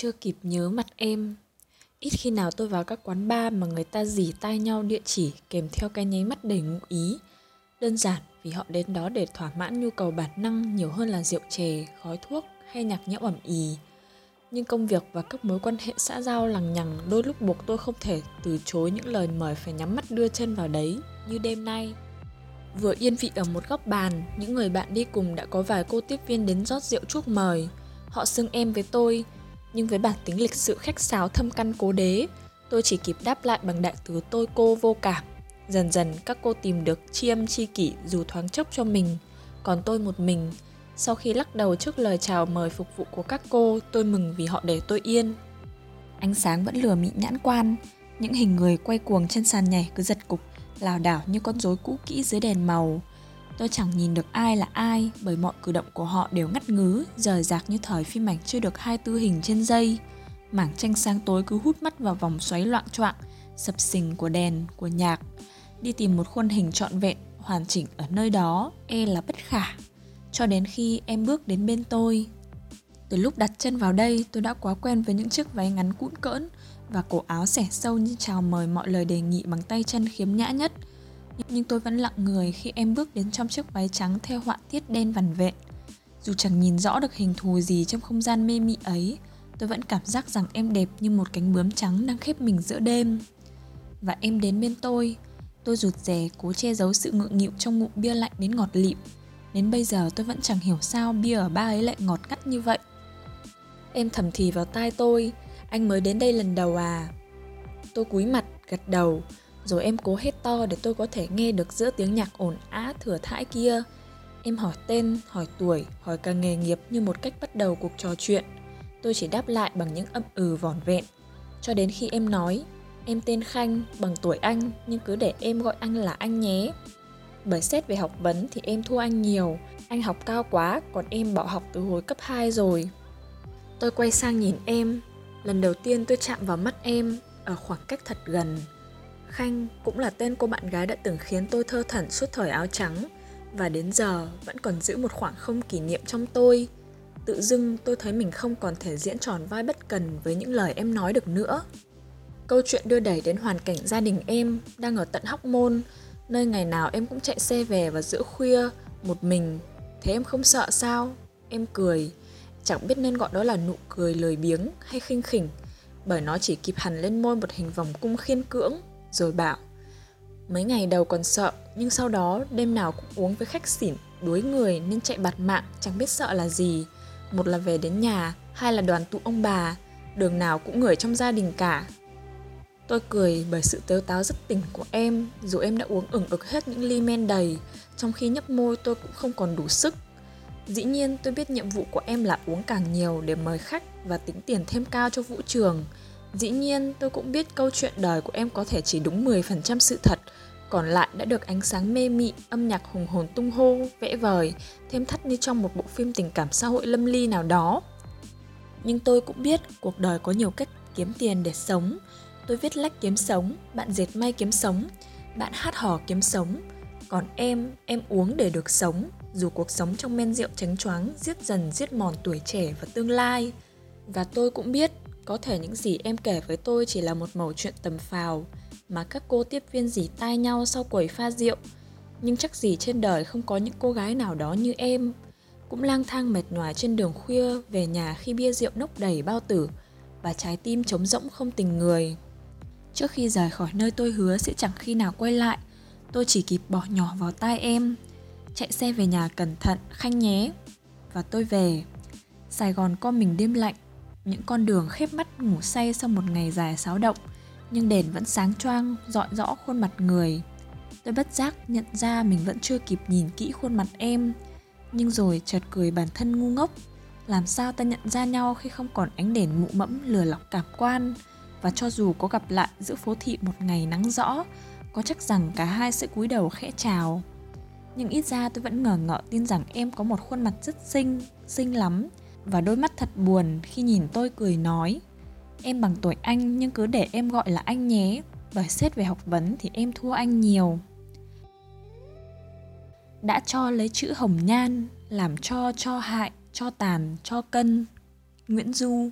chưa kịp nhớ mặt em. Ít khi nào tôi vào các quán bar mà người ta dỉ tai nhau địa chỉ kèm theo cái nháy mắt đầy ngụ ý. Đơn giản vì họ đến đó để thỏa mãn nhu cầu bản năng nhiều hơn là rượu chè, khói thuốc hay nhạc nhẽo ẩm ì. Nhưng công việc và các mối quan hệ xã giao lằng nhằng đôi lúc buộc tôi không thể từ chối những lời mời phải nhắm mắt đưa chân vào đấy như đêm nay. Vừa yên vị ở một góc bàn, những người bạn đi cùng đã có vài cô tiếp viên đến rót rượu chuốc mời. Họ xưng em với tôi nhưng với bản tính lịch sự khách sáo thâm căn cố đế, tôi chỉ kịp đáp lại bằng đại từ tôi cô vô cảm. Dần dần, các cô tìm được chi âm chi kỷ dù thoáng chốc cho mình. Còn tôi một mình, sau khi lắc đầu trước lời chào mời phục vụ của các cô, tôi mừng vì họ để tôi yên. Ánh sáng vẫn lừa mị nhãn quan. Những hình người quay cuồng trên sàn nhảy cứ giật cục, lảo đảo như con rối cũ kỹ dưới đèn màu tôi chẳng nhìn được ai là ai, bởi mọi cử động của họ đều ngắt ngứ rời rạc như thời phim ảnh chưa được hai tư hình trên dây. Mảng tranh sáng tối cứ hút mắt vào vòng xoáy loạn choạng, sập sình của đèn, của nhạc. Đi tìm một khuôn hình trọn vẹn, hoàn chỉnh ở nơi đó e là bất khả. Cho đến khi em bước đến bên tôi. Từ lúc đặt chân vào đây, tôi đã quá quen với những chiếc váy ngắn cũn cỡn và cổ áo xẻ sâu như chào mời mọi lời đề nghị bằng tay chân khiếm nhã nhất nhưng tôi vẫn lặng người khi em bước đến trong chiếc váy trắng theo họa tiết đen vằn vện dù chẳng nhìn rõ được hình thù gì trong không gian mê mị ấy, tôi vẫn cảm giác rằng em đẹp như một cánh bướm trắng đang khép mình giữa đêm. Và em đến bên tôi. Tôi rụt rè, cố che giấu sự ngượng nghịu trong ngụm bia lạnh đến ngọt lịm. Đến bây giờ tôi vẫn chẳng hiểu sao bia ở ba ấy lại ngọt ngắt như vậy. Em thầm thì vào tai tôi. Anh mới đến đây lần đầu à? Tôi cúi mặt, gật đầu rồi em cố hết to để tôi có thể nghe được giữa tiếng nhạc ồn ã thừa thãi kia. Em hỏi tên, hỏi tuổi, hỏi cả nghề nghiệp như một cách bắt đầu cuộc trò chuyện. Tôi chỉ đáp lại bằng những âm ừ vỏn vẹn. Cho đến khi em nói, em tên khanh, bằng tuổi anh, nhưng cứ để em gọi anh là anh nhé. Bởi xét về học vấn thì em thua anh nhiều. Anh học cao quá, còn em bỏ học từ hồi cấp 2 rồi. Tôi quay sang nhìn em. Lần đầu tiên tôi chạm vào mắt em, ở khoảng cách thật gần khanh cũng là tên cô bạn gái đã từng khiến tôi thơ thẩn suốt thời áo trắng. Và đến giờ vẫn còn giữ một khoảng không kỷ niệm trong tôi. Tự dưng tôi thấy mình không còn thể diễn tròn vai bất cần với những lời em nói được nữa. Câu chuyện đưa đẩy đến hoàn cảnh gia đình em đang ở tận hóc môn. Nơi ngày nào em cũng chạy xe về vào giữa khuya, một mình. Thế em không sợ sao? Em cười. Chẳng biết nên gọi đó là nụ cười lười biếng hay khinh khỉnh. Bởi nó chỉ kịp hằn lên môi một hình vòng cung khiên cưỡng rồi bảo, mấy ngày đầu còn sợ, nhưng sau đó đêm nào cũng uống với khách xỉn, đuối người nên chạy bạt mạng, chẳng biết sợ là gì. Một là về đến nhà, hai là đoàn tụ ông bà, đường nào cũng người trong gia đình cả. Tôi cười bởi sự tếu táo rất tỉnh của em, dù em đã uống ửng ực hết những ly men đầy, trong khi nhấp môi tôi cũng không còn đủ sức. Dĩ nhiên, tôi biết nhiệm vụ của em là uống càng nhiều để mời khách và tính tiền thêm cao cho vũ trường. Dĩ nhiên, tôi cũng biết câu chuyện đời của em có thể chỉ đúng 10% sự thật, còn lại đã được ánh sáng mê mị, âm nhạc hùng hồn tung hô, vẽ vời, thêm thắt như trong một bộ phim tình cảm xã hội lâm ly nào đó. Nhưng tôi cũng biết cuộc đời có nhiều cách kiếm tiền để sống. Tôi viết lách kiếm sống, bạn dệt may kiếm sống, bạn hát hò kiếm sống. Còn em, em uống để được sống, dù cuộc sống trong men rượu tránh choáng giết dần giết mòn tuổi trẻ và tương lai. Và tôi cũng biết có thể những gì em kể với tôi chỉ là một mẩu chuyện tầm phào mà các cô tiếp viên dỉ tai nhau sau quầy pha rượu. Nhưng chắc gì trên đời không có những cô gái nào đó như em. Cũng lang thang mệt nhoài trên đường khuya về nhà khi bia rượu nốc đầy bao tử và trái tim trống rỗng không tình người. Trước khi rời khỏi nơi tôi hứa sẽ chẳng khi nào quay lại, tôi chỉ kịp bỏ nhỏ vào tai em. Chạy xe về nhà cẩn thận, khanh nhé. Và tôi về. Sài Gòn con mình đêm lạnh, những con đường khép mắt ngủ say sau một ngày dài sáo động, nhưng đèn vẫn sáng choang, dọi rõ khuôn mặt người. Tôi bất giác nhận ra mình vẫn chưa kịp nhìn kỹ khuôn mặt em, nhưng rồi chợt cười bản thân ngu ngốc. Làm sao ta nhận ra nhau khi không còn ánh đèn mụ mẫm lừa lọc cảm quan? Và cho dù có gặp lại giữa phố thị một ngày nắng rõ, có chắc rằng cả hai sẽ cúi đầu khẽ chào. Nhưng ít ra tôi vẫn ngờ ngợ tin rằng em có một khuôn mặt rất xinh xinh lắm và đôi mắt thật buồn khi nhìn tôi cười nói Em bằng tuổi anh nhưng cứ để em gọi là anh nhé Bởi xét về học vấn thì em thua anh nhiều. Đã cho lấy chữ hồng nhan Làm cho cho hại, cho tàn, cho cân Nguyễn Du.